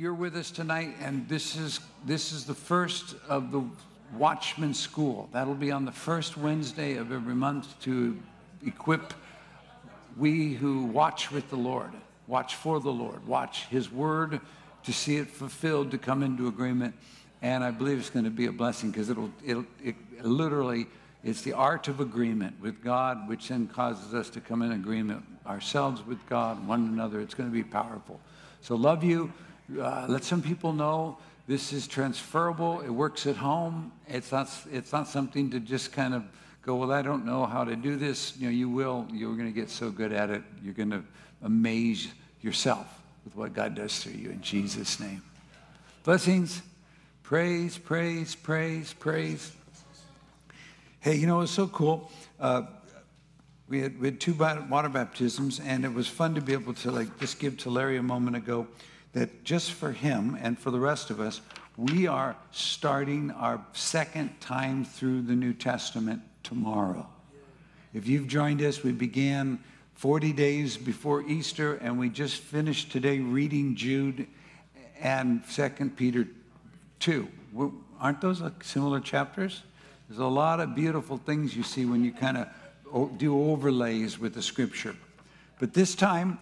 you're with us tonight, and this is this is the first of the Watchman School. That'll be on the first Wednesday of every month to equip we who watch with the Lord, watch for the Lord, watch His Word to see it fulfilled, to come into agreement. And I believe it's going to be a blessing because it'll, it'll it literally it's the art of agreement with God, which then causes us to come in agreement ourselves with God, one another. It's going to be powerful. So love you. Uh, let some people know this is transferable. It works at home. It's not, it's not something to just kind of go, well, I don't know how to do this. You know, you will. You're going to get so good at it. You're going to amaze yourself with what God does through you in Jesus' name. Blessings. Praise, praise, praise, praise. Hey, you know, it's so cool. Uh, we had, we had two water baptisms, and it was fun to be able to like just give to Larry a moment ago that just for him and for the rest of us, we are starting our second time through the New Testament tomorrow. If you've joined us, we began 40 days before Easter, and we just finished today reading Jude and 2 Peter 2. Aren't those similar chapters? There's a lot of beautiful things you see when you kind of do overlays with the scripture. But this time,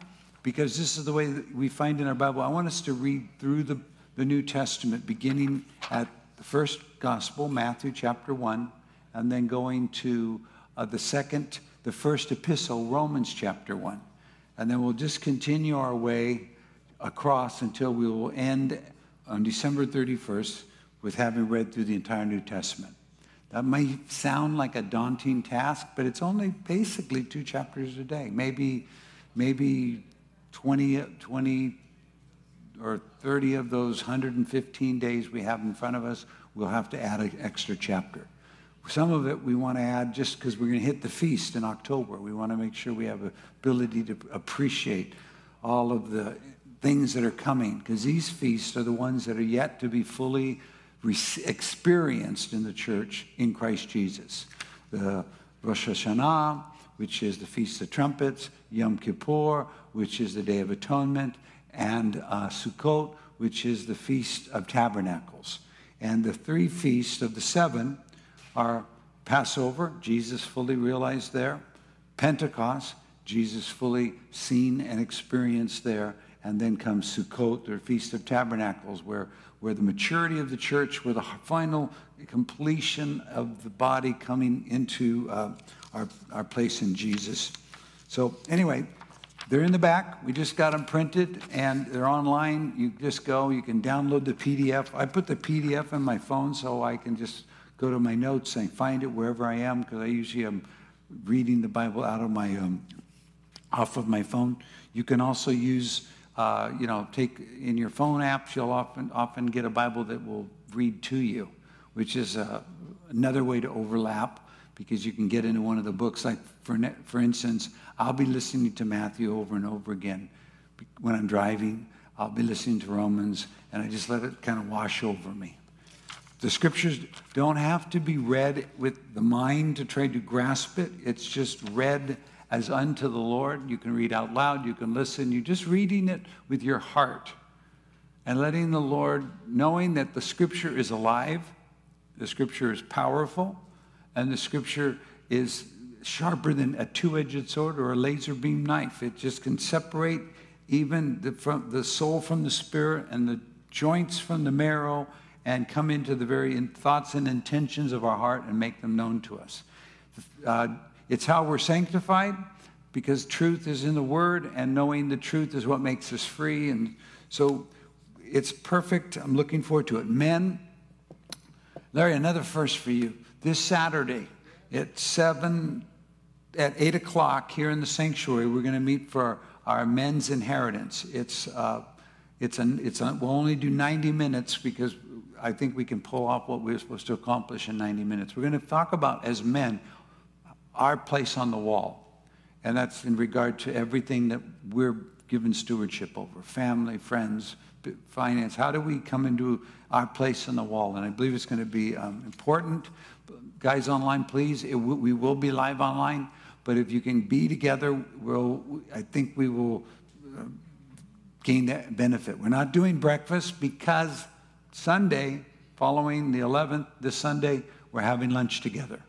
because this is the way that we find in our Bible. I want us to read through the, the New Testament, beginning at the first gospel, Matthew chapter 1, and then going to uh, the second, the first epistle, Romans chapter 1. And then we'll just continue our way across until we will end on December 31st with having read through the entire New Testament. That may sound like a daunting task, but it's only basically two chapters a day, maybe, maybe 20, 20 or 30 of those 115 days we have in front of us, we'll have to add an extra chapter. Some of it we want to add just because we're going to hit the feast in October. We want to make sure we have ability to appreciate all of the things that are coming because these feasts are the ones that are yet to be fully experienced in the church in Christ Jesus. The Rosh Hashanah, which is the Feast of Trumpets, Yom Kippur, which is the Day of Atonement, and uh, Sukkot, which is the Feast of Tabernacles. And the three feasts of the seven are Passover, Jesus fully realized there, Pentecost, Jesus fully seen and experienced there, and then comes Sukkot, or Feast of Tabernacles, where, where the maturity of the church, where the final completion of the body coming into uh, our, our place in Jesus. So, anyway, they're in the back. We just got them printed and they're online. You just go, you can download the PDF. I put the PDF in my phone so I can just go to my notes and find it wherever I am because I usually am reading the Bible out of my, um, off of my phone. You can also use, uh, you know, take in your phone apps, you'll often, often get a Bible that will read to you, which is uh, another way to overlap because you can get into one of the books. Like, for, for instance, I'll be listening to Matthew over and over again when I'm driving. I'll be listening to Romans, and I just let it kind of wash over me. The scriptures don't have to be read with the mind to try to grasp it. It's just read as unto the Lord. You can read out loud, you can listen. You're just reading it with your heart and letting the Lord, knowing that the scripture is alive, the scripture is powerful, and the scripture is sharper than a two-edged sword or a laser beam knife. It just can separate even the, from, the soul from the spirit and the joints from the marrow and come into the very thoughts and intentions of our heart and make them known to us. Uh, it's how we're sanctified because truth is in the word and knowing the truth is what makes us free. And so it's perfect. I'm looking forward to it. Men, Larry, another first for you this Saturday at 7, at 8 o'clock here in the sanctuary, we're going to meet for our, men's inheritance. It's, uh, it's, an, it's a, we'll only do 90 minutes because I think we can pull off what we're supposed to accomplish in 90 minutes. We're going to talk about, as men, our place on the wall. And that's in regard to everything that we're given stewardship over family, friends, finance. How do we come into our place on the wall? And I believe it's going to be um, important guys online, please. we will be live online, but if you can be together, we'll, I think we will uh, gain that benefit. We're not doing breakfast because Sunday, following the 11th, this Sunday, we're having lunch together.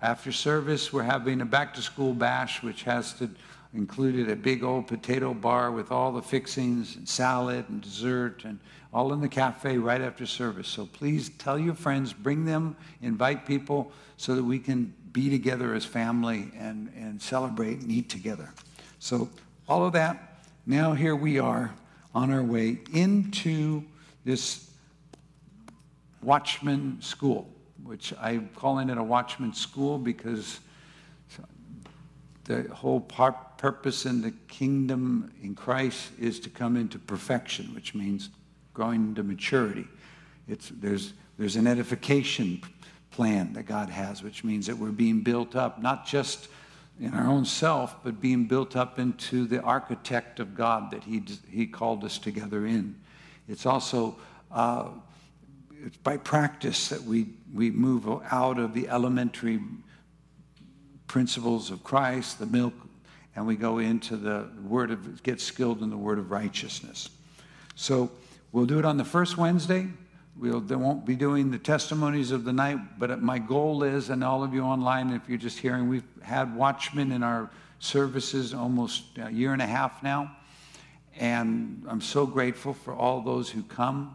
After service, we're having a back to school bash, which has to included a big old potato bar with all the fixings and salad and dessert and all in the cafe right after service. So please tell your friends, bring them, invite people so that we can be together as family and, and celebrate and eat together. So all of that, now here we are on our way into this Watchman School, which I'm calling it a Watchman School because the whole purpose in the kingdom in Christ is to come into perfection, which means growing to maturity. It's, there's, there's an edification plan that God has, which means that we're being built up, not just in our own self, but being built up into the architect of God that He, he called us together in. It's also uh, it's by practice that we, we move out of the elementary principles of Christ, the milk, and we go into the word of, get skilled in the word of righteousness. So we'll do it on the first Wednesday. We'll, they won't be doing the testimonies of the night, but my goal is, and all of you online, if you're just hearing, we've had watchmen in our services almost a year and a half now. And I'm so grateful for all those who come.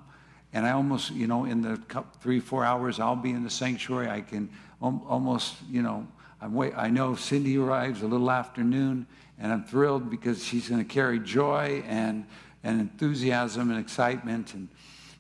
And I almost, you know, in the three, four hours I'll be in the sanctuary, I can almost, you know, I'm wait, I know Cindy arrives a little afternoon, and I'm thrilled because she's going to carry joy and, and enthusiasm and excitement. And,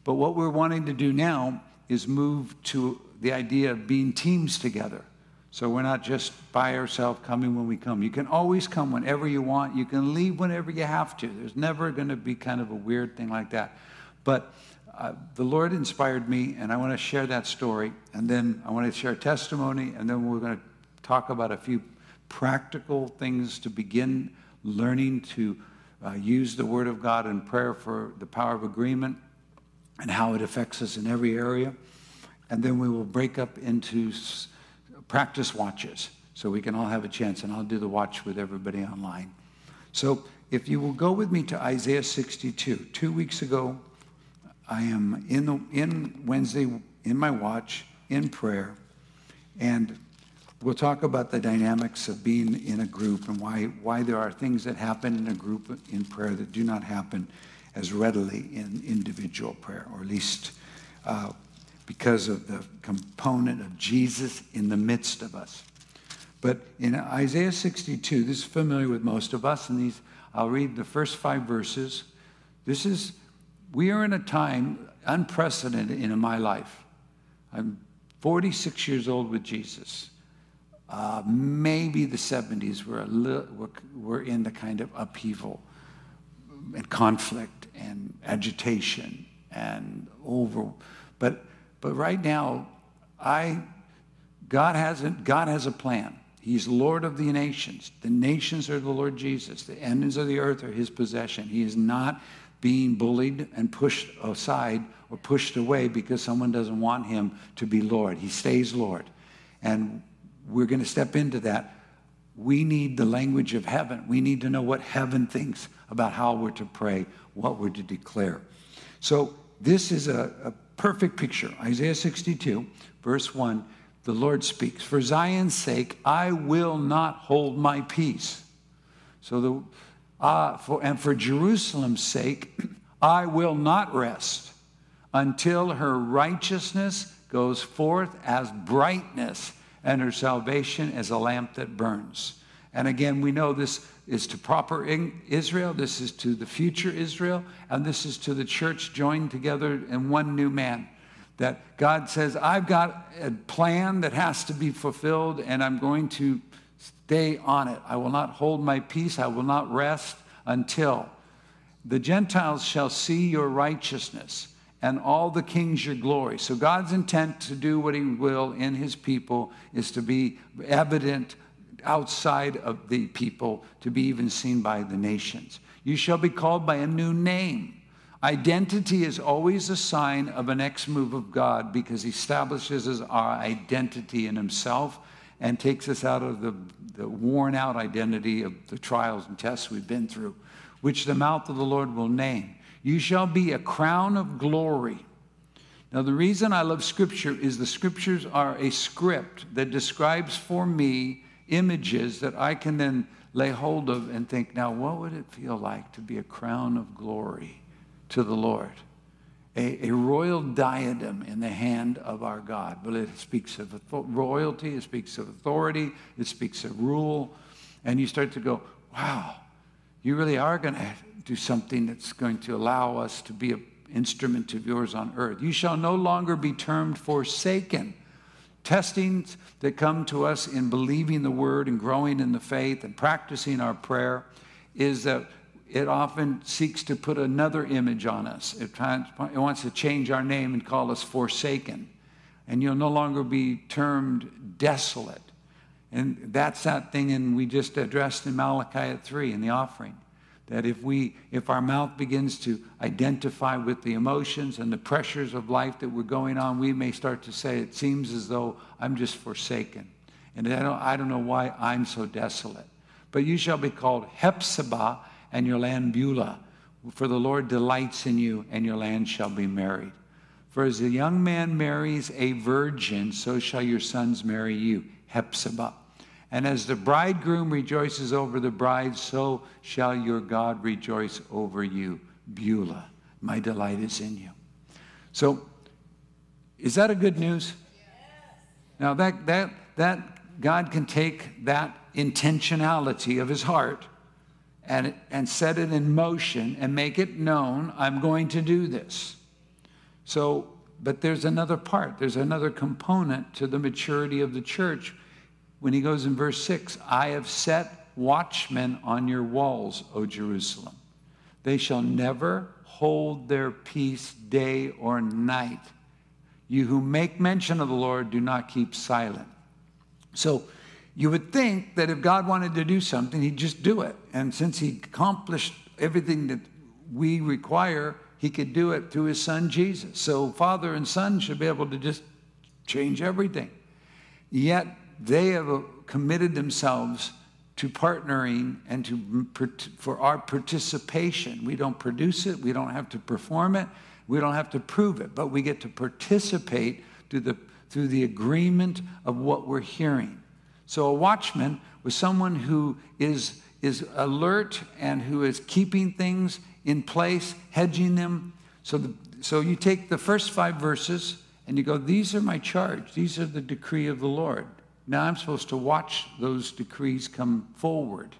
but what we're wanting to do now is move to the idea of being teams together. So we're not just by ourselves coming when we come. You can always come whenever you want. You can leave whenever you have to. There's never going to be kind of a weird thing like that. But uh, the Lord inspired me, and I want to share that story. And then I want to share testimony, and then we're going to talk about a few practical things to begin learning to uh, use the Word of God in prayer for the power of agreement and how it affects us in every area. And then we will break up into practice watches so we can all have a chance. And I'll do the watch with everybody online. So if you will go with me to Isaiah 62. Two weeks ago, I am in, the, in Wednesday in my watch in prayer. And We'll talk about the dynamics of being in a group and why, why there are things that happen in a group in prayer that do not happen as readily in individual prayer, or at least uh, because of the component of Jesus in the midst of us. But in Isaiah 62, this is familiar with most of us, and these I'll read the first five verses. This is, we are in a time unprecedented in my life. I'm 46 years old with Jesus. Uh, maybe the 70s were, li- were, were in the kind of upheaval and conflict and agitation and over. But, but right now, I, God, has a, God has a plan. He's Lord of the nations. The nations are the Lord Jesus. The ends of the earth are his possession. He is not being bullied and pushed aside or pushed away because someone doesn't want him to be Lord. He stays Lord. And we're going to step into that. We need the language of heaven. We need to know what heaven thinks about how we're to pray, what we're to declare. So this is a, a perfect picture. Isaiah 62, verse 1, the Lord speaks, For Zion's sake, I will not hold my peace. So the, uh, for, and for Jerusalem's sake, I will not rest until her righteousness goes forth as brightness and her salvation as a lamp that burns. And again, we know this is to proper Israel, this is to the future Israel, and this is to the church joined together in one new man. That God says, I've got a plan that has to be fulfilled, and I'm going to stay on it. I will not hold my peace, I will not rest until the Gentiles shall see your righteousness and all the kings your glory. So God's intent to do what he will in his people is to be evident outside of the people, to be even seen by the nations. You shall be called by a new name. Identity is always a sign of a next move of God because he establishes our identity in himself and takes us out of the, the worn out identity of the trials and tests we've been through. which the mouth of the Lord will name. You shall be a crown of glory. Now, the reason I love Scripture is the Scriptures are a script that describes for me images that I can then lay hold of and think, now, what would it feel like to be a crown of glory to the Lord? A, a royal diadem in the hand of our God. Well, it speaks of royalty, it speaks of authority, it speaks of rule. And you start to go, wow, you really are going to do something that's going to allow us to be an instrument of yours on earth. You shall no longer be termed forsaken Testings that come to us in believing the word and growing in the faith and practicing our prayer is that it often seeks to put another image on us. It, wants to change our name and call us forsaken. And you'll no longer be termed desolate. And that's that thing and we just addressed in Malachi at 3 in the offering that if we if our mouth begins to identify with the emotions and the pressures of life that we're going on we may start to say it seems as though i'm just forsaken. And i don't, I don't know why i'm so desolate. But you shall be called hephzibah and your land beulah for the lord delights in you and your land shall be married. For as a young man marries a virgin so shall your sons marry you. Hephzibah and as the bridegroom rejoices over the bride, so shall your God rejoice over you. Beulah, my delight is in you. So, is that a good news? Now, that, that, that God can take that intentionality of his heart and, and set it in motion and make it known I'm going to do this. So, but there's another part, there's another component to the maturity of the church when he goes in verse 6 I have set watchmen on your walls, O Jerusalem. They shall never hold their peace day or night. You who make mention of the Lord, do not keep silent. So you would think that if God wanted to do something, he'd just do it. And since he accomplished everything that we require, he could do it through his son Jesus. So father and son should be able to just change everything. Yet they have committed themselves to partnering and to for our participation. We don't produce it, we don't have to perform it, we don't have to prove it, but we get to participate through the through the agreement of what we're hearing. So a watchman was someone who is is alert and who is keeping things in place, hedging them. So the, so you take the first 5 verses and you go these are my charge. These are the decree of the Lord. Now I'm supposed to watch those decrees come forward.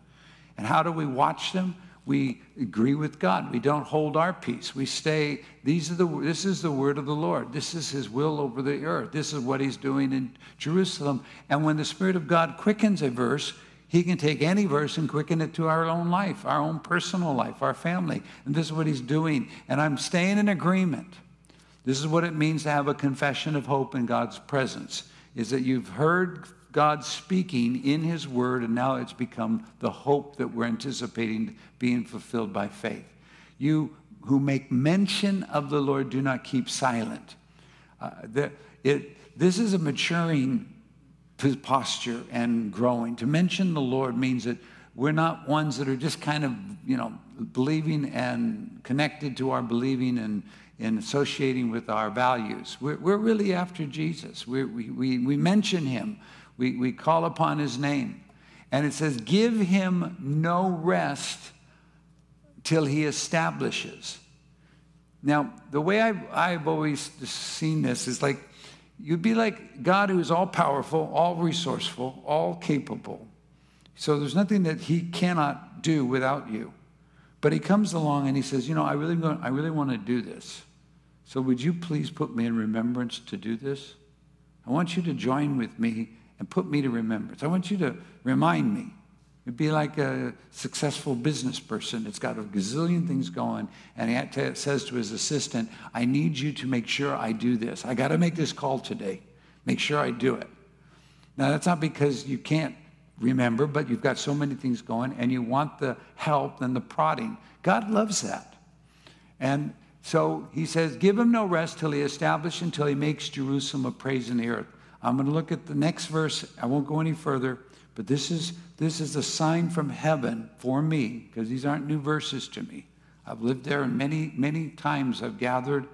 And how do we watch them? We agree with God. We don't hold our peace. We stay, these are the, this is the word of the Lord. This is his will over the earth. This is what he's doing in Jerusalem. And when the Spirit of God quickens a verse, he can take any verse and quicken it to our own life, our own personal life, our family. And this is what he's doing. And I'm staying in agreement. This is what it means to have a confession of hope in God's presence is that you've heard God speaking in His Word, and now it's become the hope that we're anticipating being fulfilled by faith. You who make mention of the Lord do not keep silent. Uh, the, it, this is a maturing posture and growing. To mention the Lord means that we're not ones that are just kind of, you know, believing and connected to our believing and, and associating with our values. We're, we're really after Jesus. We, we, we mention him. We, we call upon his name. And it says, Give him no rest till he establishes. Now, the way I've, I've always seen this is like you'd be like God who is all powerful, all resourceful, all capable. So there's nothing that he cannot do without you. But he comes along and he says, You know, I really, I really want to do this. So would you please put me in remembrance to do this? I want you to join with me and put me to remembrance. I want you to remind me. It'd be like a successful business person that's got a gazillion things going, and he says to his assistant, I need you to make sure I do this. I got to make this call today. Make sure I do it. Now, that's not because you can't remember, but you've got so many things going, and you want the help and the prodding. God loves that. And so he says, Give him no rest till he establish, until he makes Jerusalem a praise in the earth. I'm going to look at the next verse. I won't go any further, But this is, this is a sign from heaven for me, because these aren't new verses to me. I've lived there many, many times I've gathered.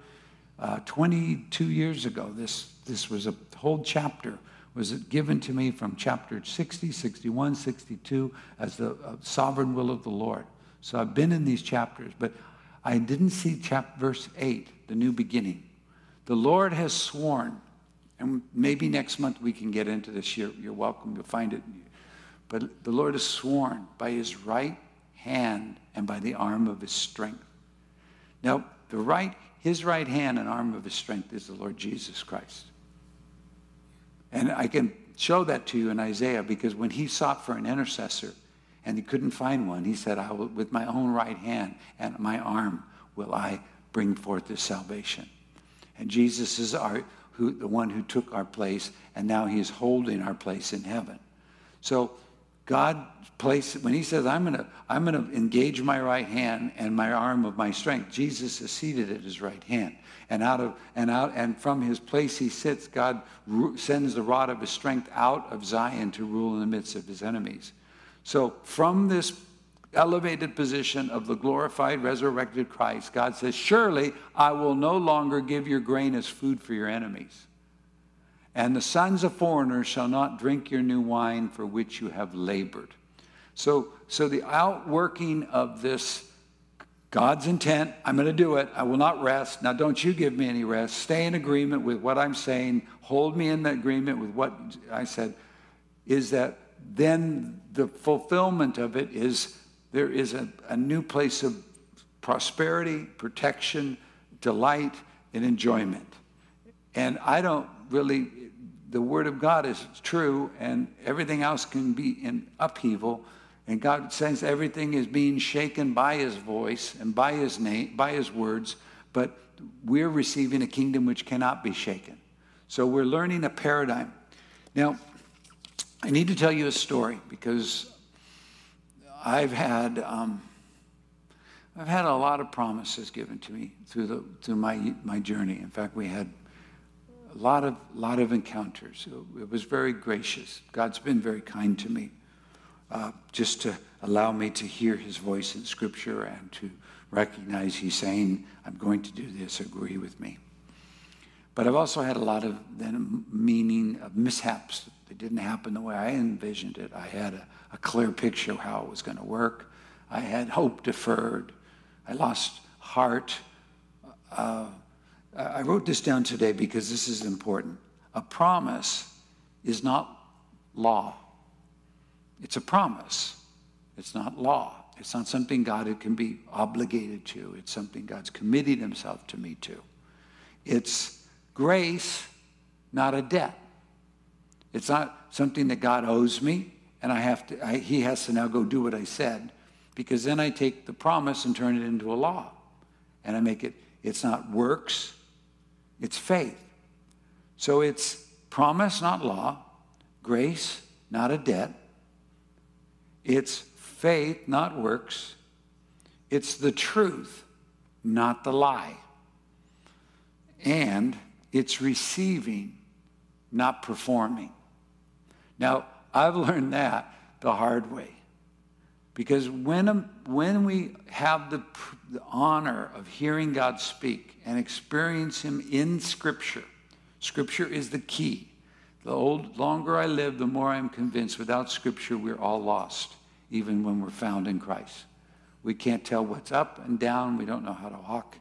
Uh, 22 years ago, this, this was a whole chapter was it given to me from chapter 60, 61, 62 as the uh, sovereign will of the Lord. So I've been in these chapters, but I didn't see chapter verse 8, the new beginning. The Lord has sworn, and maybe next month we can get into this. You're, you're welcome to find it. But the Lord has sworn by his right hand and by the arm of his strength. Now, the right, his right hand and arm of his strength is the Lord Jesus Christ. And I can show that to you in Isaiah because when he sought for an intercessor and he couldn't find one, he said, I will, with my own right hand and my arm will I bring forth this salvation. And Jesus is our, who, the one who took our place, and now he is holding our place in heaven. So God place when he says, I'm gonna, I'm gonna engage my right hand and my arm of my strength, Jesus is seated at his right hand. And out of and out and from his place he sits, God sends the rod of his strength out of Zion to rule in the midst of his enemies. So from this elevated position of the glorified, resurrected Christ, God says, Surely I will no longer give your grain as food for your enemies. And the sons of foreigners shall not drink your new wine for which you have labored. So, so the outworking of this God's intent, I'm going to do it. I will not rest. Now, don't you give me any rest. Stay in agreement with what I'm saying. Hold me in agreement with what I said. Is that then the fulfillment of it is there is a, a new place of prosperity, protection, delight, and enjoyment. And I don't really the Word of God is true and everything else can be in upheaval. And God says everything is being shaken by His voice and by His name, by His words, but we're receiving a kingdom which cannot be shaken. So we're learning a paradigm. Now, I need to tell you a story because I've had um, I've had a lot of promises given to me through the through my my journey. In fact, we had a lot of, lot of encounters. It was very gracious. God's been very kind to me uh, just to allow me to hear his voice in Scripture and to recognize he's saying, I'm going to do this, agree with me. But I've also had a lot of then meaning of mishaps. They didn't happen the way I envisioned it. I had a, a clear picture of how it was going to work. I had hope deferred. I lost heart. Uh, I wrote this down today because this is important. A promise is not law. It's a promise. It's not law. It's not something God can be obligated to. It's something God's committed himself to me to. It's grace, not a debt. It's not something that God owes me and I have to, I, he has to now go do what I said because then I take the promise and turn it into a law. And I make it, it's not works, it's faith. So it's promise, not law, grace, not a debt. It's faith, not works. It's the truth, not the lie. And it's receiving, not performing. Now, I've learned that the hard way. Because when, um, when we have the, the honor of hearing God speak and experience Him in Scripture, Scripture is the key. The old, longer I live, the more I'm convinced without Scripture, we're all lost, even when we're found in Christ. We can't tell what's up and down. We don't know how to walk.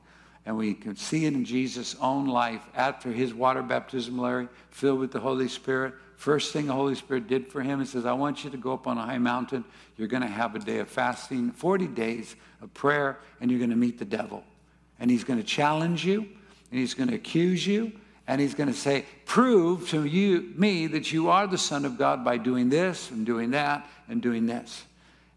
And we can see it in Jesus' own life after his water baptism, Larry, filled with the Holy Spirit First thing the Holy Spirit did for him, he says, I want you to go up on a high mountain. You're going to have a day of fasting, 40 days of prayer, and you're going to meet the devil. And he's going to challenge you, and he's going to accuse you, and he's going to say, Prove to you, me that you are the Son of God by doing this and doing that and doing this.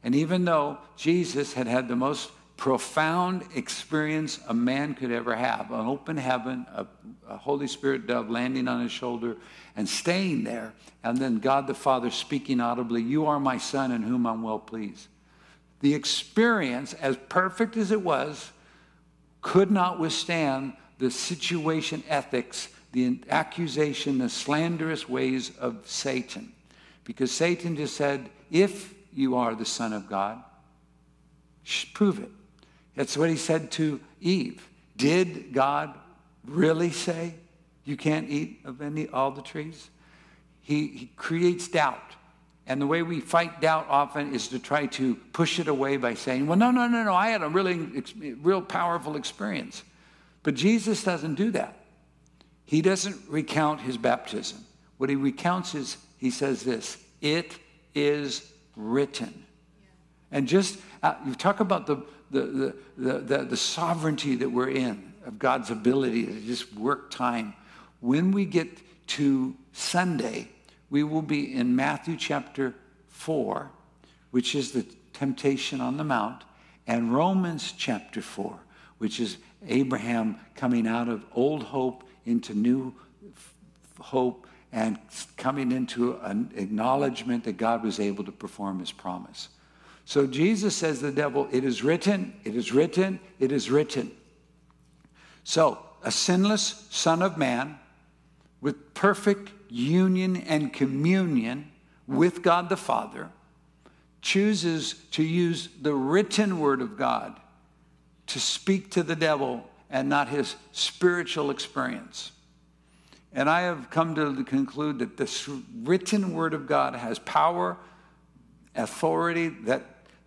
And even though Jesus had had the most profound experience a man could ever have an open heaven, a, a, Holy Spirit dove landing on his shoulder and staying there, and then God the Father speaking audibly, You are my Son in whom I'm well pleased. The experience, as perfect as it was, could not withstand the situation ethics, the accusation, the slanderous ways of Satan. Because Satan just said, if you are the Son of God, prove it. That's what he said to Eve. Did God really say you can't eat of any all the trees? He, he creates doubt. And the way we fight doubt often is to try to push it away by saying, well, no, no, no, no, I had a really, real powerful experience. But Jesus doesn't do that. He doesn't recount his baptism. What he recounts is, he says this, it is written. And just, uh, you talk about the, the, the, the, the sovereignty that we're in, of God's ability to just work time. When we get to Sunday, we will be in Matthew chapter 4, which is the temptation on the mount, and Romans chapter 4, which is Abraham coming out of old hope into new hope and coming into an acknowledgement that God was able to perform his promise. So Jesus says to the devil, It is written, it is written, it is written. So, a sinless Son of Man with perfect union and communion with God the Father, chooses to use the written word of God to speak to the devil and not his spiritual experience. And I have come to conclude that this written word of God has power, authority that,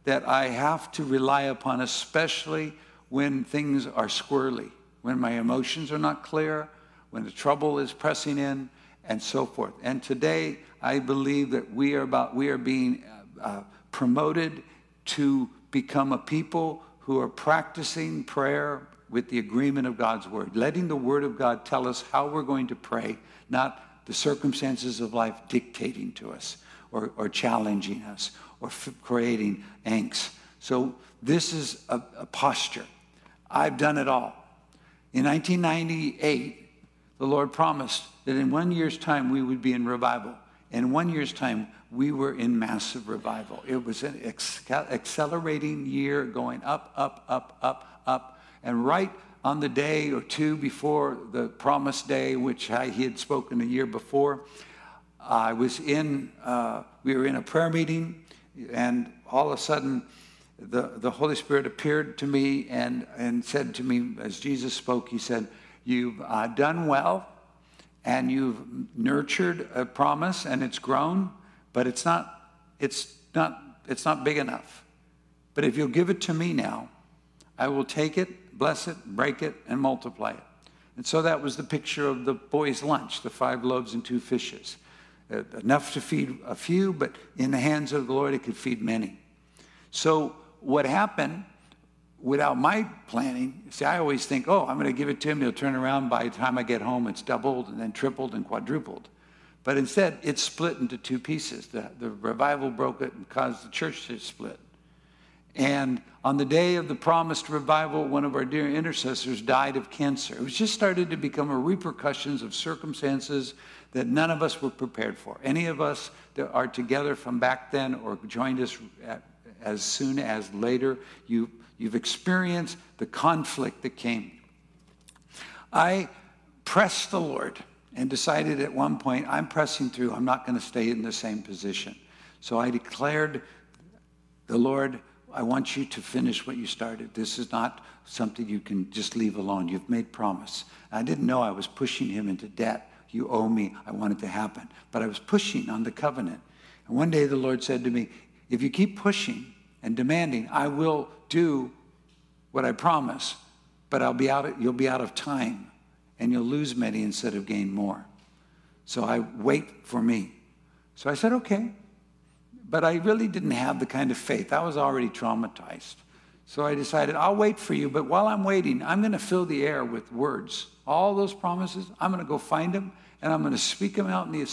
that I have to rely upon, especially when things are squirrely, when my emotions are not clear, when the trouble is pressing in, and so forth. And today, I believe that we are about we are being uh, uh, promoted to become a people who are practicing prayer with the agreement of God's word, letting the word of God tell us how we're going to pray, not the circumstances of life dictating to us or, or challenging us or creating angst. So this is a, a posture. I've done it all. In 1998, the Lord promised that in one year's time we would be in revival. In one year's time, we were in massive revival. It was an accelerating year going up, up, up, up, up. And right on the day or two before the promised day, which I, he had spoken a year before, I was in, uh, we were in a prayer meeting, and all of a sudden, the, the Holy Spirit appeared to me and, and said to me, as Jesus spoke, He said, You've uh, done well and you've nurtured a promise and it's grown, but it's not, it's not, it's not big enough. But if you'll give it to me now, I will take it, bless it, break it, and multiply it. And so that was the picture of the boy's lunch, the five loaves and two fishes. Uh, enough to feed a few, but in the hands of the Lord, it could feed many. So what happened without my planning, see, I always think, oh, I'm going to give it to him. He'll turn around. By the time I get home, it's doubled and then tripled and quadrupled. But instead, it's split into two pieces. The, the revival broke it and caused the church to split. And on the day of the promised revival, one of our dear intercessors died of cancer. It was just started to become a repercussions of circumstances that none of us were prepared for. Any of us that are together from back then or joined us at, as soon as later, you You've experienced the conflict that came. I pressed the Lord and decided at one point, I'm pressing through. I'm not going to stay in the same position. So I declared, the Lord, I want you to finish what you started. This is not something you can just leave alone. You've made promise. I didn't know I was pushing him into debt. You owe me. I want it to happen. But I was pushing on the covenant. And one day the Lord said to me, if you keep pushing, and demanding, I will do what I promise, but I'll be out of, you'll be out of time and you'll lose many instead of gain more. So I wait for me. So I said, okay. But I really didn't have the kind of faith. I was already traumatized. So I decided, I'll wait for you, but while I'm waiting, I'm going to fill the air with words. All those promises, I'm going to go find them and I'm going to speak them out in the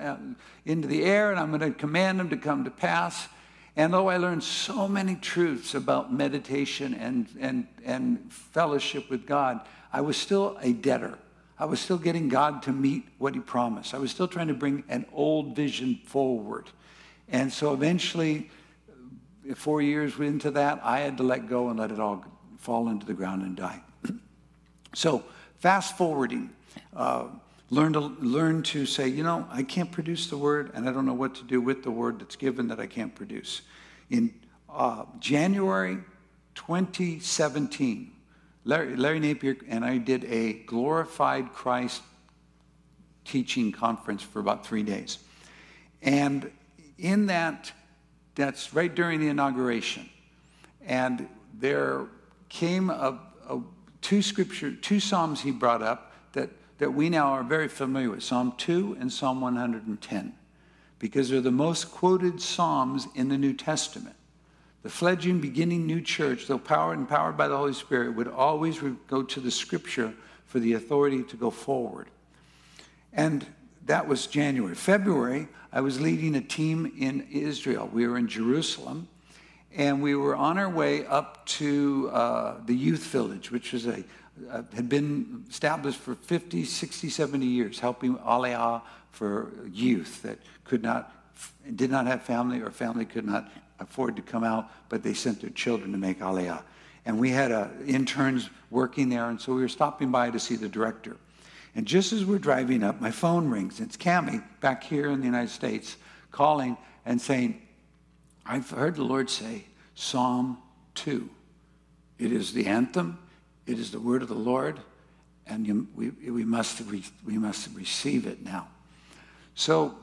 uh, into the air and I'm going to command them to come to pass. And though I learned so many truths about meditation and, and, and fellowship with God, I was still a debtor. I was still getting God to meet what he promised. I was still trying to bring an old vision forward. And so eventually, four years into that, I had to let go and let it all fall into the ground and die. so fast forwarding, uh, Learn to, learn to say, you know, I can't produce the word, and I don't know what to do with the word that's given that I can't produce. In uh, January 2017, Larry, Larry Napier and I did a glorified Christ teaching conference for about three days. And in that, that's right during the inauguration. And there came a, a, two scripture, two psalms he brought up that, that we now are very familiar with Psalm 2 and Psalm 110, because they're the most quoted psalms in the New Testament. The fledgling beginning new church, though powered and powered by the Holy Spirit, would always go to the scripture for the authority to go forward. And that was January. February, I was leading a team in Israel. We were in Jerusalem, and we were on our way up to uh, the youth village, which was a, uh, had been established for 50, 60, 70 years, helping Aliyah for youth that could not, did not have family or family could not afford to come out, but they sent their children to make Aliyah. And we had uh, interns working there, and so we were stopping by to see the director. And just as we're driving up, my phone rings. It's Cami back here in the United States calling and saying, I've heard the Lord say Psalm 2. It is the anthem, it is the word of the Lord, and you, we, we, must, we, must receive it now. So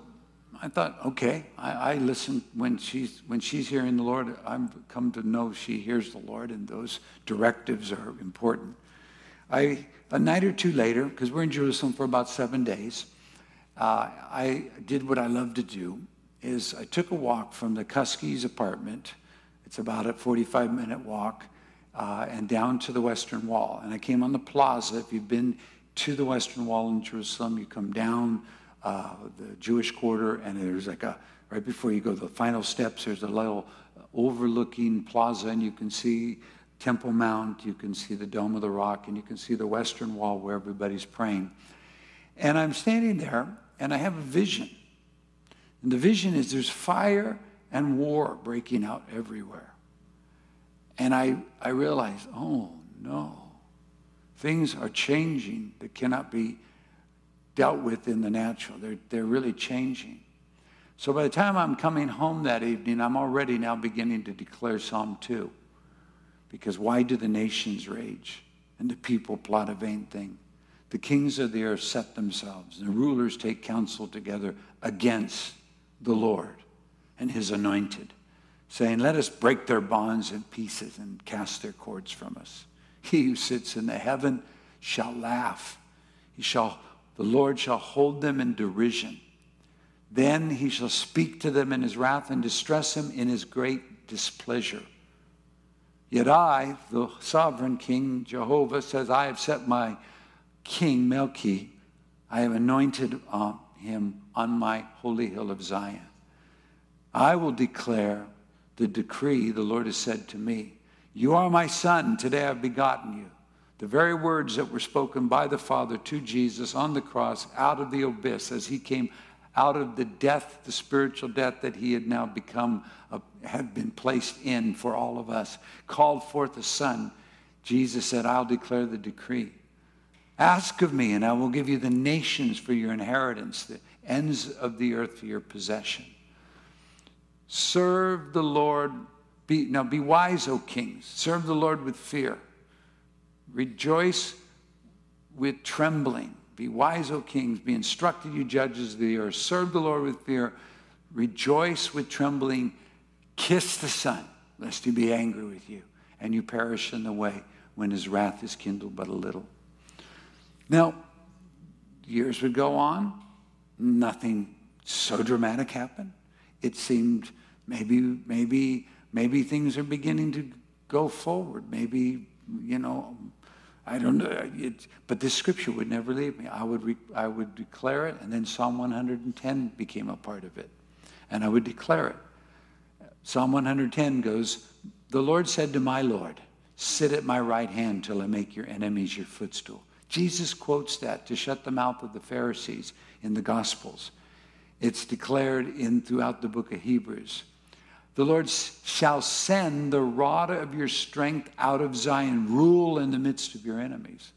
I thought, okay, I, I listen when she's, when she's hearing the Lord. I've come to know she hears the Lord, and those directives are important. I, a night or two later, because we're in Jerusalem for about seven days, uh, I did what I love to do, is I took a walk from the Kuski's apartment. It's about a 45 minute walk, uh, and down to the Western Wall. And I came on the plaza. If you've been to the Western Wall in Jerusalem, you come down uh, the Jewish quarter, and there's like a, right before you go the final steps, there's a little overlooking plaza, and you can see Temple Mount, you can see the Dome of the Rock, and you can see the Western Wall where everybody's praying. And I'm standing there, and I have a vision. And the vision is there's fire and war breaking out everywhere. And I, I realize, oh no, things are changing that cannot be dealt with in the natural. They're, they're really changing. So by the time I'm coming home that evening, I'm already now beginning to declare Psalm 2. Because why do the nations rage and the people plot a vain thing? The kings of the earth set themselves, and the rulers take counsel together against the Lord and his anointed, saying, Let us break their bonds in pieces and cast their cords from us. He who sits in the heaven shall laugh. He shall, the Lord shall hold them in derision. Then he shall speak to them in his wrath and distress them in his great displeasure. Yet I, the sovereign king, Jehovah, says, I have set my king, Melchi, I have anointed uh, him on my holy hill of Zion. I will declare the decree the Lord has said to me. You are my son, today I've begotten you. The very words that were spoken by the Father to Jesus on the cross out of the abyss as he came out of the death, the spiritual death that he had now become, uh, had been placed in for all of us, called forth a son. Jesus said, I'll declare the decree. Ask of me, and I will give you the nations for your inheritance, the ends of the earth for your possession. Serve the Lord. Be, now be wise, O kings. Serve the Lord with fear. Rejoice with trembling. Be wise, O kings. Be instructed, you judges of the earth. Serve the Lord with fear. Rejoice with trembling. Kiss the Son, lest he be angry with you, and you perish in the way when his wrath is kindled but a little. Now, years would go on. Nothing so dramatic happened. It seemed maybe, maybe, maybe things are beginning to go forward. Maybe, you know, I don't know. It, but this scripture would never leave me. I would, re, I would declare it, and then Psalm 110 became a part of it. And I would declare it. Psalm 110 goes, The Lord said to my Lord, Sit at my right hand till I make your enemies your footstool. Jesus quotes that to shut the mouth of the Pharisees in the Gospels. It's declared in throughout the book of Hebrews. The Lord shall send the rod of your strength out of Zion, rule in the midst of your enemies.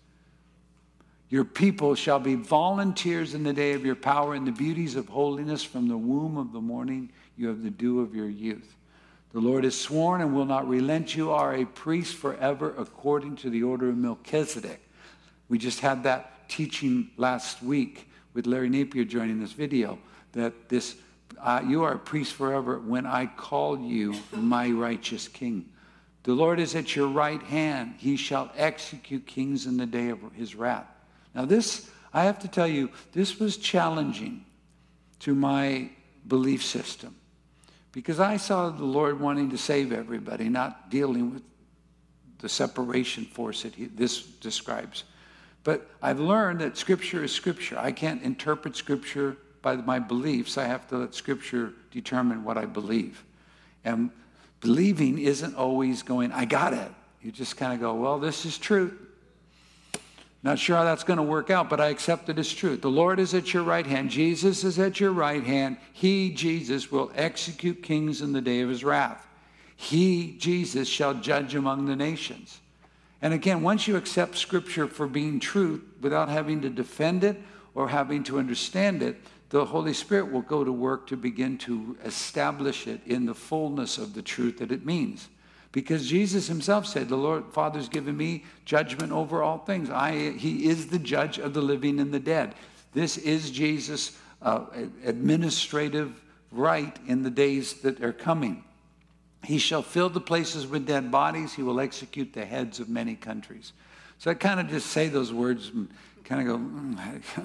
Your people shall be volunteers in the day of your power and the beauties of holiness from the womb of the morning. You have the dew of your youth. The Lord has sworn and will not relent. You are a priest forever according to the order of Melchizedek. We just had that teaching last week with Larry Napier joining this video that this uh, you are a priest forever when I call you my righteous king. The Lord is at your right hand. He shall execute kings in the day of his wrath. Now, this, I have to tell you, this was challenging to my belief system because I saw the Lord wanting to save everybody, not dealing with the separation force that he, this describes. But I've learned that Scripture is Scripture. I can't interpret Scripture by my beliefs. I have to let Scripture determine what I believe. And believing isn't always going, I got it. You just kind of go, well, this is truth. Not sure how that's going to work out, but I accept it as truth. The Lord is at your right hand. Jesus is at your right hand. He, Jesus, will execute kings in the day of his wrath. He, Jesus, shall judge among the nations. And again, once you accept Scripture for being truth without having to defend it or having to understand it, the Holy Spirit will go to work to begin to establish it in the fullness of the truth that it means. Because Jesus himself said, The Lord Father's given me judgment over all things. I, he is the judge of the living and the dead. This is Jesus' uh, administrative right in the days that are coming. He shall fill the places with dead bodies. He will execute the heads of many countries. So I kind of just say those words and kind of go, mm,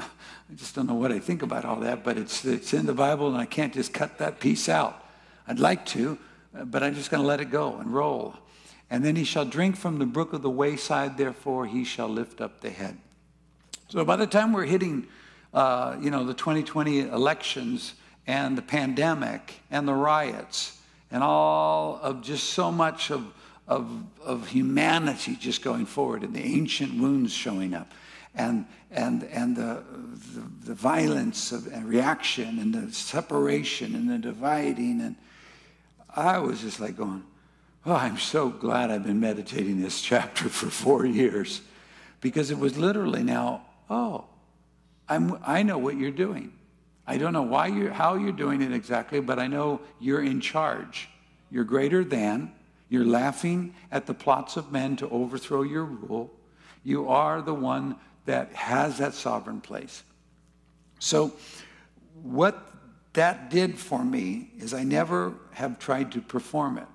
I just don't know what I think about all that, but it's, it's in the Bible and I can't just cut that piece out. I'd like to, but I'm just going to let it go and roll. And then he shall drink from the brook of the wayside, therefore he shall lift up the head. So by the time we're hitting, uh, you know, the 2020 elections and the pandemic and the riots and all of just so much of, of, of humanity just going forward and the ancient wounds showing up and, and, and the, the, the violence of and reaction and the separation and the dividing and I was just like going, oh, I'm so glad I've been meditating this chapter for four years because it was literally now, oh, I'm, I know what you're doing. I don't know why you're, how you're doing it exactly, but I know you're in charge. You're greater than. You're laughing at the plots of men to overthrow your rule. You are the one that has that sovereign place. So, what that did for me is I never have tried to perform it.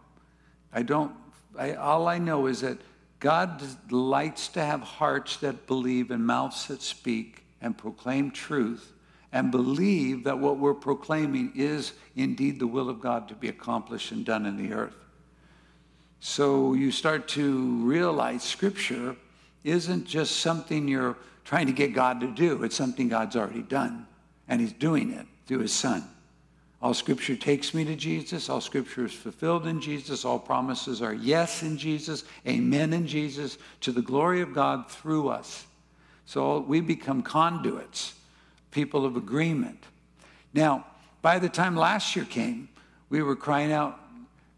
I don't, I, all I know is that God delights to have hearts that believe and mouths that speak and proclaim truth and believe that what we're proclaiming is indeed the will of God to be accomplished and done in the earth. So you start to realize Scripture isn't just something you're trying to get God to do, it's something God's already done, and He's doing it through his son. All scripture takes me to Jesus. All scripture is fulfilled in Jesus. All promises are yes in Jesus, amen in Jesus, to the glory of God through us. So we become conduits, people of agreement. Now, by the time last year came, we were crying out,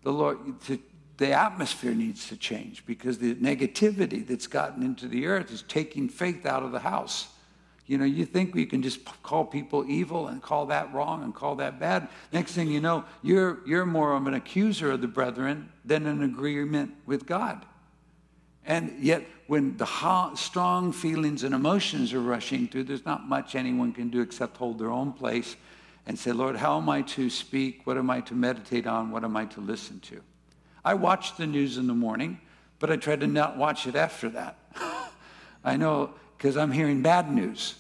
the Lord, to, the atmosphere needs to change because the negativity that's gotten into the earth is taking faith out of the house. You know, you think we can just call people evil and call that wrong and call that bad. Next thing you know, you're, you're more of an accuser of the brethren than an agreement with God. And yet, when the strong feelings and emotions are rushing through, there's not much anyone can do except hold their own place and say, Lord, how am I to speak? What am I to meditate on? What am I to listen to? I watch the news in the morning, but I try to not watch it after that. I know because I'm hearing bad news.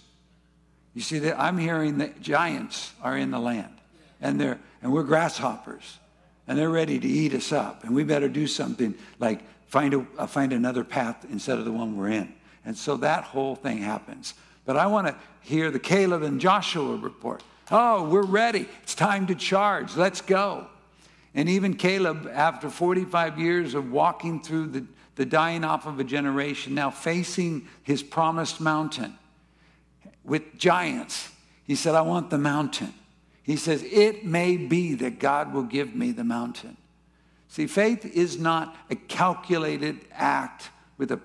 You see that I'm hearing that giants are in the land and they're and we're grasshoppers and they're ready to eat us up and we better do something like find a uh, find another path instead of the one we're in. And so that whole thing happens. But I want to hear the Caleb and Joshua report. Oh, we're ready. It's time to charge. Let's go. And even Caleb, after 45 years of walking through the, the dying off of a generation, now facing his promised mountain, with giants. He said, I want the mountain. He says, It may be that God will give me the mountain. See, faith is not a calculated act with a,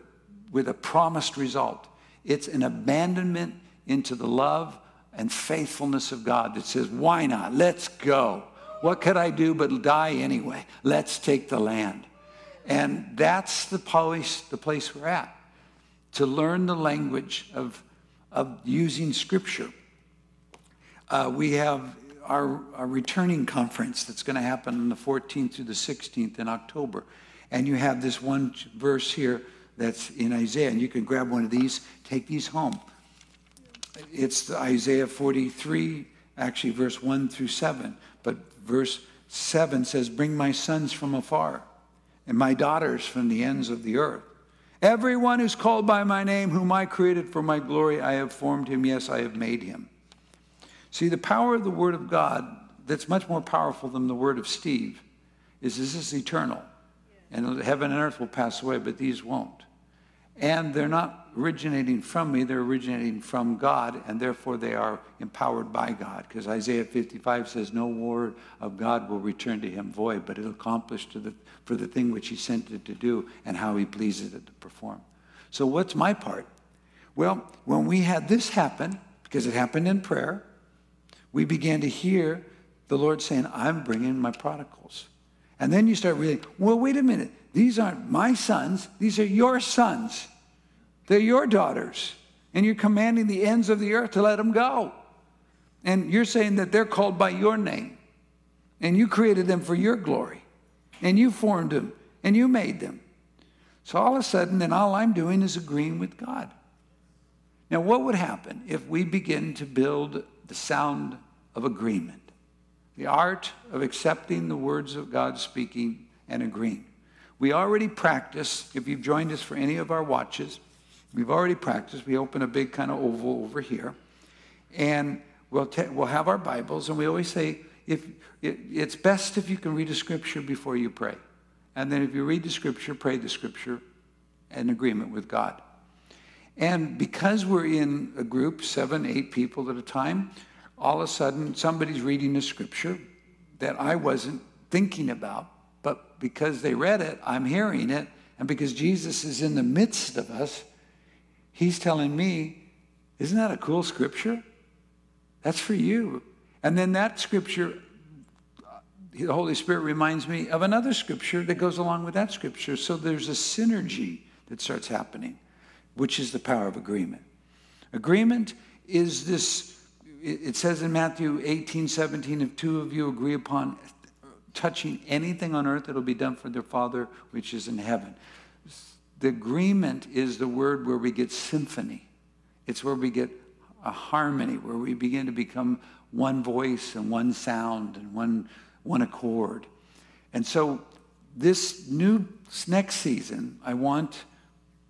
with a promised result. It's an abandonment into the love and faithfulness of God that says, why not? Let's go. What could I do but die anyway? Let's take the land. And that's the place, the place we're at, to learn the language of, of using Scripture. Uh, we have our, our returning conference that's going to happen on the 14th through the 16th in October. And you have this one verse here that's in Isaiah, and you can grab one of these, take these home. It's Isaiah 43, actually, verse 1 through 7. But verse 7 says, Bring my sons from afar and my daughters from the ends of the earth. Everyone who's called by my name, whom I created for my glory, I have formed him. Yes, I have made him. See, the power of the Word of God, that's much more powerful than the Word of Steve, is this is eternal. And heaven and earth will pass away, but these won't. And they're not originating from me, they're originating from God, and therefore they are empowered by God. Because Isaiah 55 says, No word of God will return to him void, but it'll accomplish the, for the thing which he sent it to do and how he pleases it to perform. So, what's my part? Well, when we had this happen, because it happened in prayer, we began to hear the Lord saying, I'm bringing my prodigals. And then you start reading, well, wait a minute. These aren't my sons, these are your sons. They're your daughters. And you're commanding the ends of the earth to let them go. And you're saying that they're called by your name. And you created them for your glory. And you formed them. And you made them. So all of a sudden, then all I'm doing is agreeing with God. Now, what would happen if we begin to build the sound of agreement? The art of accepting the words of God speaking and agreeing. We already practice, if you've joined us for any of our watches, we've already practiced. We open a big kind of oval over here. And we'll, we'll have our Bibles, and we always say, if it, it's best if you can read a scripture before you pray. And then if you read the scripture, pray the scripture in agreement with God. And because we're in a group, seven, eight people at a time, all of a sudden somebody's reading a scripture that I wasn't thinking about but because they read it, I'm hearing it. And because Jesus is in the midst of us, he's telling me, isn't that a cool scripture? That's for you. And then that scripture, uh, the Holy Spirit reminds me of another scripture that goes along with that scripture. So there's a synergy that starts happening, which is the power of agreement. Agreement is this, it says in Matthew 18, 17, if two of you agree upon touching anything on earth, it'll be done for their Father which is in heaven. The agreement is the word where we get symphony. It's where we get a harmony, where we begin to become one voice and one sound and one, one accord. And so this new next season, I want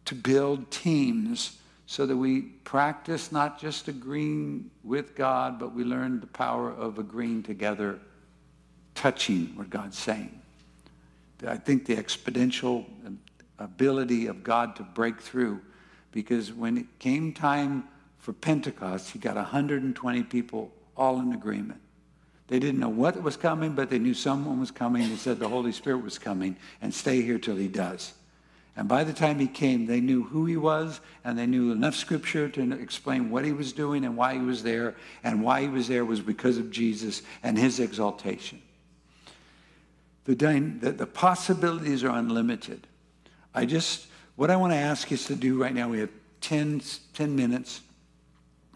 to build teams so that we practice not just agreeing with God, but we learn the power of agreeing together touching what God's saying. I think the exponential ability of God to break through, because when it came time for Pentecost, he got 120 people all in agreement. They didn't know what was coming, but they knew someone was coming. They said the Holy Spirit was coming, and stay here till he does. And by the time he came, they knew who he was, and they knew enough scripture to explain what he was doing and why he was there. And why he was there was because of Jesus and his exaltation. The, the, possibilities are unlimited. I just, what I want to ask us to do right now, we have 10, 10 minutes,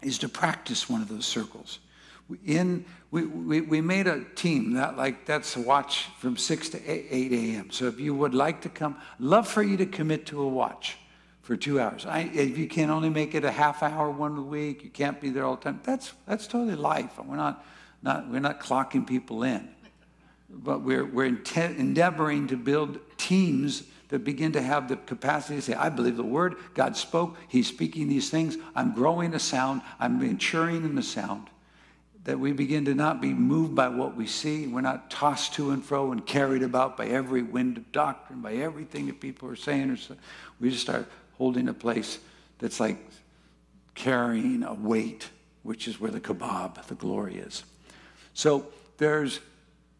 is to practice one of those circles. In, we, we, we made a team that like that's a watch from 6 to 8, 8 a.m. So if you would like to come, love for you to commit to a watch for two hours. I, if you can only make it a half hour one a week, you can't be there all the time. That's that's totally life. We're not not we're not clocking people in but we're, we're endeavoring to build teams that begin to have the capacity to say, I believe the word, God spoke, he's speaking these things, I'm growing a sound, I'm maturing in the sound. That we begin to not be moved by what we see. We're not tossed to and fro and carried about by every wind of doctrine, by everything that people are saying. Or so. We just start holding a place that's like carrying a weight, which is where the kabod, the glory is. So there's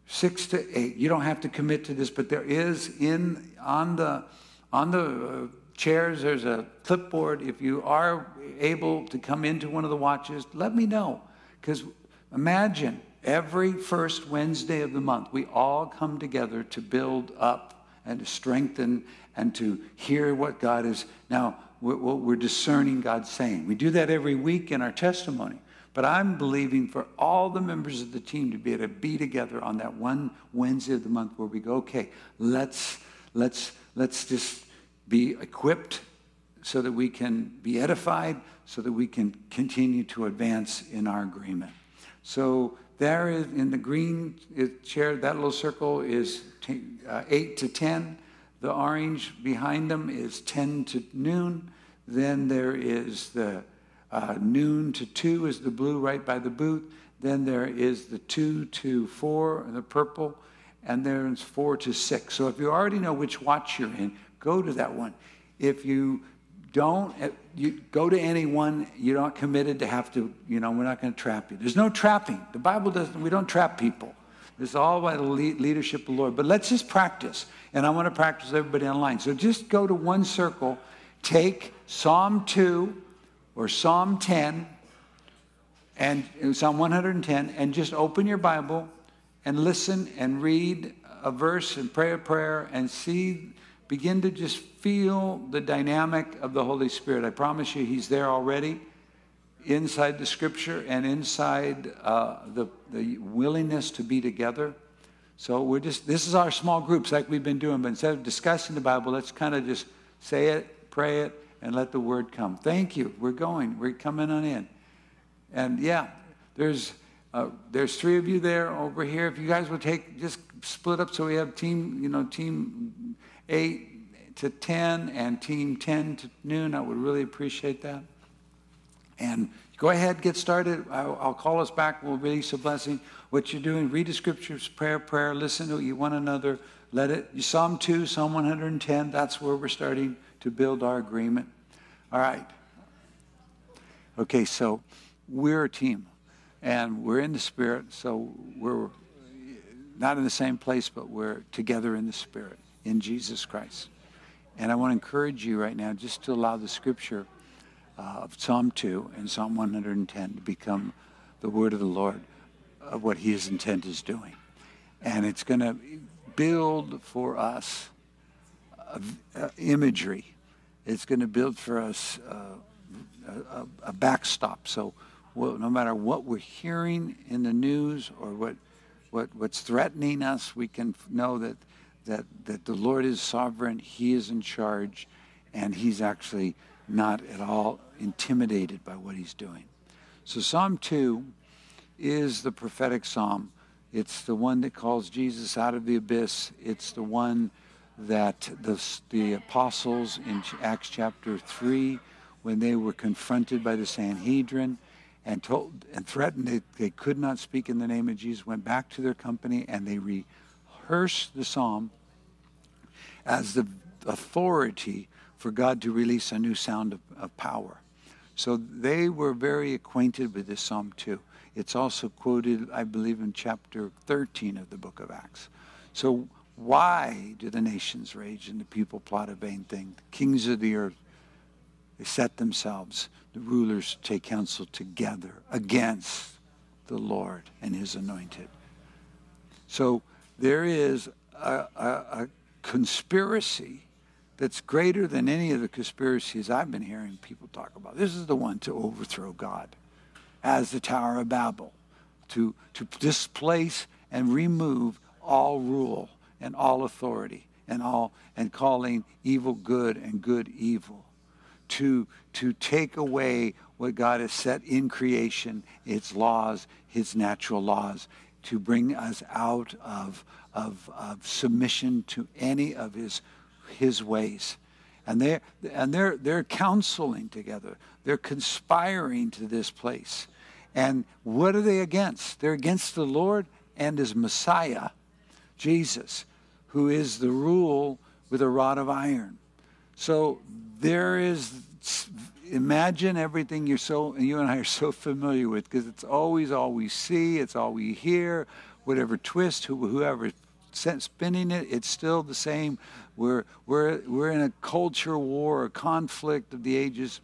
six to eight. You don't have to commit to this, but there is in on the on the uh, chairs, there's a clipboard. If you are able to come into one of the watches, let me know. Because imagine every first Wednesday of the month, we all come together to build up and to strengthen and to hear what God is. Now, we're, we're discerning God's saying. We do that every week in our testimony. But I'm believing for all the members of the team to be able to be together on that one Wednesday of the month where we go, okay, let's let's let's just be equipped so that we can be edified, so that we can continue to advance in our agreement. So there is in the green chair, that little circle is t- uh, 8 to 10. The orange behind them is 10 to noon. Then there is the uh, noon to 2 is the blue right by the booth. Then there is the 2 to 4, the purple. And there's 4 to 6. So if you already know which watch you're in, go to that one. If you don't uh, you go to anyone you're not committed to have to you know we're not going to trap you there's no trapping the bible doesn't we don't trap people it's all by the leadership of the lord but let's just practice and i want to practice everybody online so just go to one circle take psalm 2 or psalm 10 and uh, psalm 110 and just open your bible and listen and read a verse and pray a prayer and see begin to just feel the dynamic of the Holy Spirit. I promise you, He's there already inside the scripture and inside uh, the, the willingness to be together. So we're just, this is our small groups like we've been doing, but instead of discussing the Bible, let's kind of just say it, pray it, and let the word come. Thank you. We're going. We're coming on in. And yeah, there's, uh, there's three of you there over here. If you guys would take, just split up so we have team, you know, team 8 to 10 and team 10 to noon. I would really appreciate that. And go ahead, get started. I'll, I'll, call us back. We'll release a blessing. What you're doing, read the scriptures, prayer, prayer, listen to you one another. Let it, Psalm 2, Psalm 110, that's where we're starting to build our agreement. All right. Okay, so we're a team and we're in the spirit, so we're not in the same place, but we're together in the spirit in Jesus Christ. And I want to encourage you right now just to allow the scripture uh, of Psalm 2 and Psalm 110 to become the word of the Lord of what his intent is doing. And it's going to build for us imagery. It's going to build for us uh, a, a, backstop. So no matter what we're hearing in the news or what, what, what's threatening us, we can know that that, that the Lord is sovereign, He is in charge, and He's actually not at all intimidated by what He's doing. So Psalm 2 is the prophetic psalm. It's the one that calls Jesus out of the abyss. It's the one that the, the apostles in Acts chapter 3, when they were confronted by the Sanhedrin and told and threatened that they could not speak in the name of Jesus, went back to their company and they rehearsed the psalm as the authority for God to release a new sound of, of power. So they were very acquainted with this psalm too. It's also quoted, I believe, in chapter 13 of the book of Acts. So why do the nations rage and the people plot a vain thing? The kings of the earth, they set themselves, the rulers take counsel together against the Lord and his anointed. So there is a, a, a conspiracy that's greater than any of the conspiracies I've been hearing people talk about. This is the one to overthrow God as the Tower of Babel, to, to displace and remove all rule and all authority and all and calling evil good and good evil. To, to take away what God has set in creation, its laws, his natural laws, to bring us out of, of, of submission to any of his, his ways. And they're, and they're, they're counseling together. They're conspiring to this place. And what are they against? They're against the Lord and his Messiah, Jesus, who is the rule with a rod of iron. So there is imagine everything you're so you and I are so familiar with because it's always all we see, it's all we hear, whatever twist, whoever spinning it, it's still the same We're, we're, we're in a culture war, a conflict of the ages.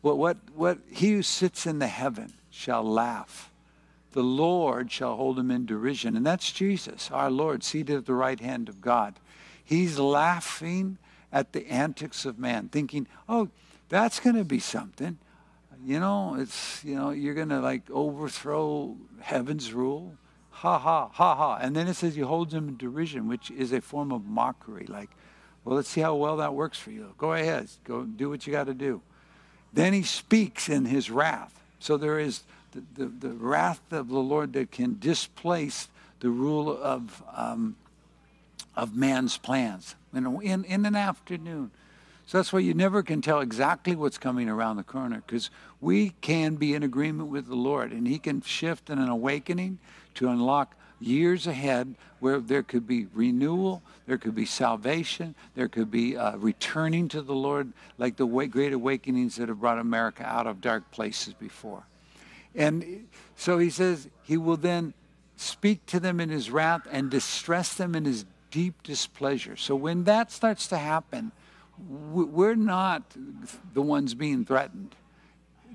What, what, what he who sits in the heaven shall laugh. The Lord shall hold him in derision. And that's Jesus, our Lord, seated at the right hand of God. He's laughing at the antics of man, thinking, oh, that's going to be something. You know, it's, you know, you're going to like overthrow heaven's rule. Ha ha, ha ha. And then it says he holds him in derision, which is a form of mockery. Like, well, let's see how well that works for you. Go ahead, go do what you got to do. Then he speaks in his wrath. So there is the, the, the wrath of the Lord that can displace the rule of, um, of man's plans in, in, in an afternoon. So that's why you never can tell exactly what's coming around the corner because we can be in agreement with the Lord and He can shift in an awakening to unlock years ahead where there could be renewal, there could be salvation, there could be uh, returning to the Lord, like the great awakenings that have brought America out of dark places before. And so he says he will then speak to them in his wrath and distress them in his deep displeasure. So when that starts to happen, we're not the ones being threatened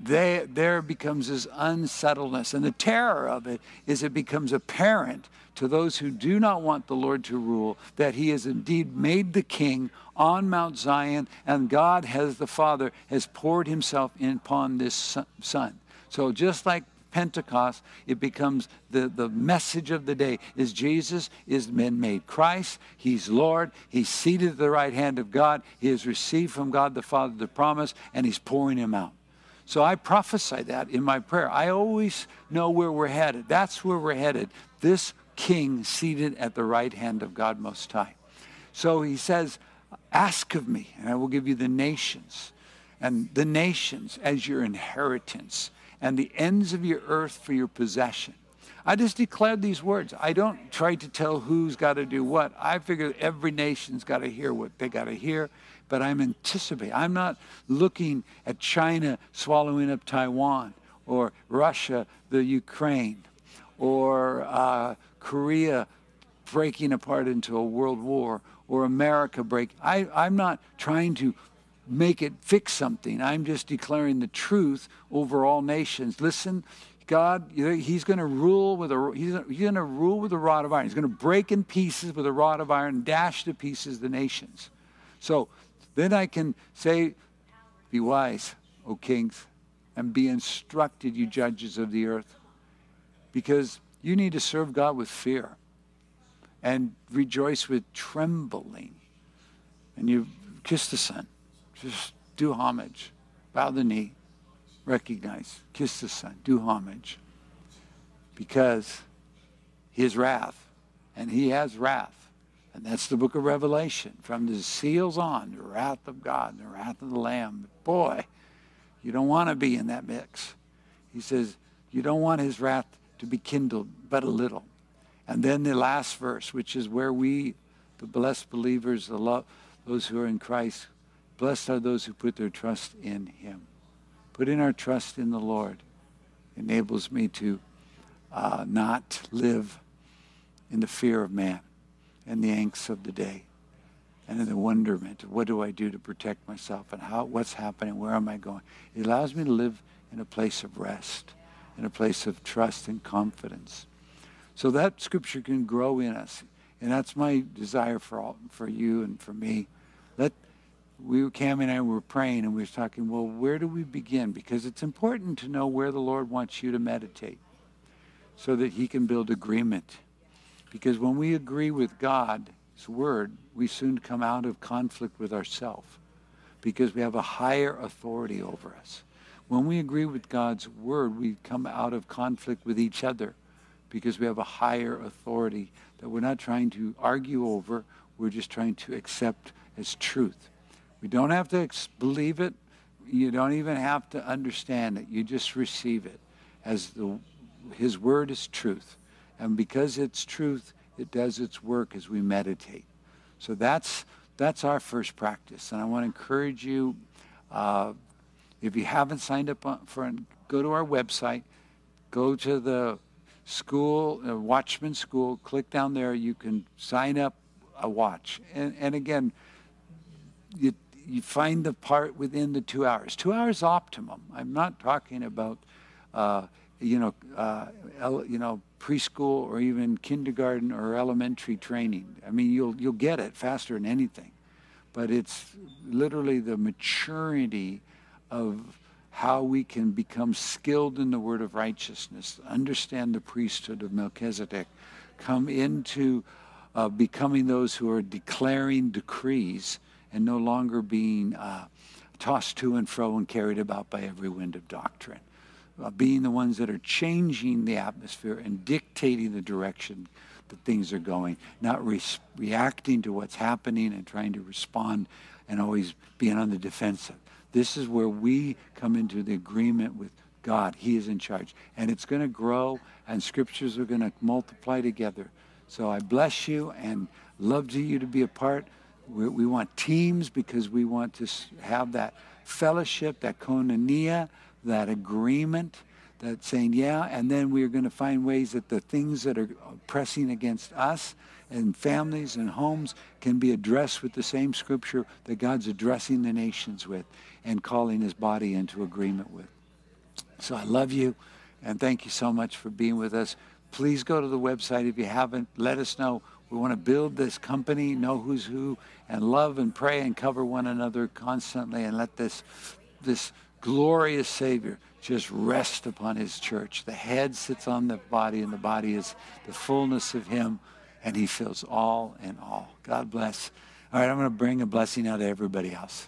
they, there becomes this unsettledness. And the terror of it is it becomes apparent to those who do not want the Lord to rule that he has indeed made the king on Mount Zion, and God has the Father has poured himself in upon this son. So just like Pentecost, it becomes the, the message of the day is Jesus is been made Christ. He's Lord. He's seated at the right hand of God. He has received from God the Father the promise, and he's pouring him out. So I prophesy that in my prayer. I always know where we're headed. That's where we're headed. This king seated at the right hand of God Most High. So he says, Ask of me, and I will give you the nations, and the nations as your inheritance, and the ends of your earth for your possession. I just declared these words. I don't try to tell who's got to do what. I figure every nation's got to hear what they got to hear but I'm anticipating. I'm not looking at China swallowing up Taiwan or Russia, the Ukraine, or uh, Korea breaking apart into a world war, or America break. I, I'm not trying to make it fix something. I'm just declaring the truth over all nations. Listen, God, He's going to rule with a He's, going to rule with a rod of iron. He's going to break in pieces with a rod of iron dash to pieces the nations. So then I can say, Be wise, O kings, and be instructed, you judges of the earth. Because you need to serve God with fear and rejoice with trembling. And you kiss the Son. Just do homage. Bow the knee. Recognize. Kiss the Son. Do homage. Because his wrath, and he has wrath, and that's the book of Revelation. From the seals on, the wrath of God, the wrath of the Lamb. Boy, you don't want to be in that mix. He says, you don't want his wrath to be kindled but a little. And then the last verse, which is where we, the blessed believers, the love, those who are in Christ, blessed are those who put their trust in him. Putting our trust in the Lord enables me to uh, not live in the fear of man and the angst of the day and in the wonderment what do I do to protect myself and how what's happening, where am I going. It allows me to live in a place of rest, in a place of trust and confidence. So that scripture can grow in us. And that's my desire for all, for you and for me. Let we Cam and I were praying and we were talking, well, where do we begin? Because it's important to know where the Lord wants you to meditate so that he can build agreement because when we agree with God's word, we soon come out of conflict with ourselves because we have a higher authority over us. When we agree with God's word, we come out of conflict with each other because we have a higher authority that we're not trying to argue over, we're just trying to accept as truth. We don't have to believe it. You don't even have to understand it. You just receive it as the, his word is truth. And because it's truth, it does its work as we meditate. So that's, that's our first practice. And I want to encourage you, uh, if you haven't signed up for go to our website, go to the school, uh, Watchman School, click down there. You can sign up a watch. And, and again, you, you find the part within the two hours. Two hours optimum. I'm not talking about, uh, you know, uh, you know, preschool or even kindergarten or elementary training. I mean, you'll you'll get it faster than anything, but it's literally the maturity of how we can become skilled in the word of righteousness, understand the priesthood of Melchizedek, come into uh, becoming those who are declaring decrees and no longer being uh, tossed to and fro and carried about by every wind of doctrine. Uh, being the ones that are changing the atmosphere and dictating the direction that things are going, not re- reacting to what's happening and trying to respond and always being on the defensive. This is where we come into the agreement with God. He is in charge. And it's going to grow, and scriptures are going to multiply together. So I bless you and love to you to be a part. We, we want teams because we want to have that fellowship, that koinonia, that agreement, that saying, yeah, and then we're going to find ways that the things that are pressing against us and families and homes can be addressed with the same scripture that God's addressing the nations with and calling his body into agreement with. So I love you and thank you so much for being with us. Please go to the website if you haven't. Let us know. We want to build this company, know who's who, and love and pray and cover one another constantly and let this, this glorious Savior just rest upon his church. The head sits on the body, and the body is the fullness of him, and he fills all in all. God bless. All right, I'm going to bring a blessing out to everybody else.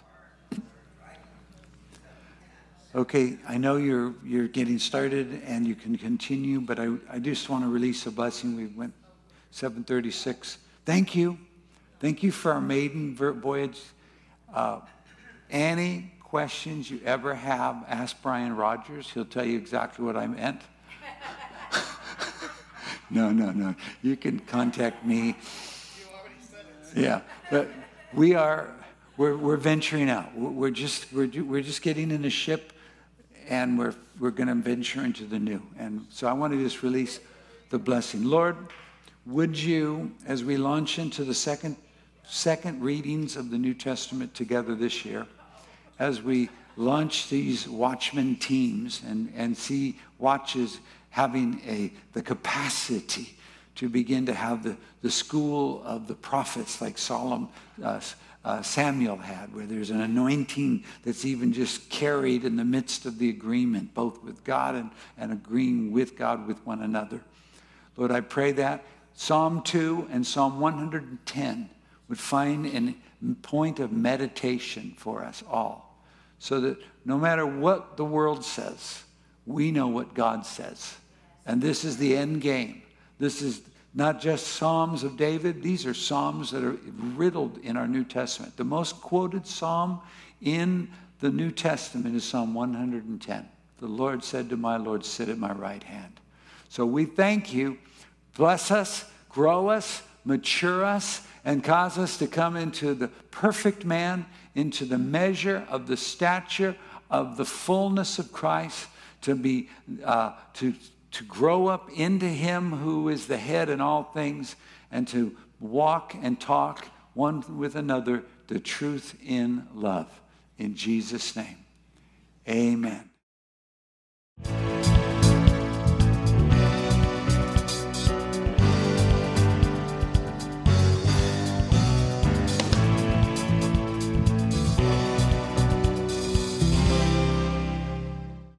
Okay, I know you're, you're getting started and you can continue, but I, I just want to release a blessing. We went 736. Thank you. Thank you for our maiden voyage. Uh, any questions you ever have, ask Brian Rogers. He'll tell you exactly what I meant. no, no, no. You can contact me. Yeah, but we are we're, we're venturing out. We're just we're, we're just getting in a ship and we're, we're going to venture into the new. And so I want to just release the blessing. Lord, would you, as we launch into the second, second readings of the New Testament together this year, as we launch these watchman teams and, and see watches having a, the capacity to begin to have the, the school of the prophets like Solomon, uh, uh, Samuel had, where there's an anointing that's even just carried in the midst of the agreement, both with God and, and agreeing with God with one another. Lord, I pray that Psalm 2 and Psalm 110 would find a point of meditation for us all, so that no matter what the world says, we know what God says. And this is the end game. This is not just Psalms of David, these are Psalms that are riddled in our New Testament. The most quoted Psalm in the New Testament is Psalm 110. The Lord said to my Lord, Sit at my right hand. So we thank you. Bless us, grow us, mature us, and cause us to come into the perfect man, into the measure of the stature of the fullness of Christ, to be uh, to to grow up into Him who is the head in all things, and to walk and talk one with another the truth in love. In Jesus' name, amen.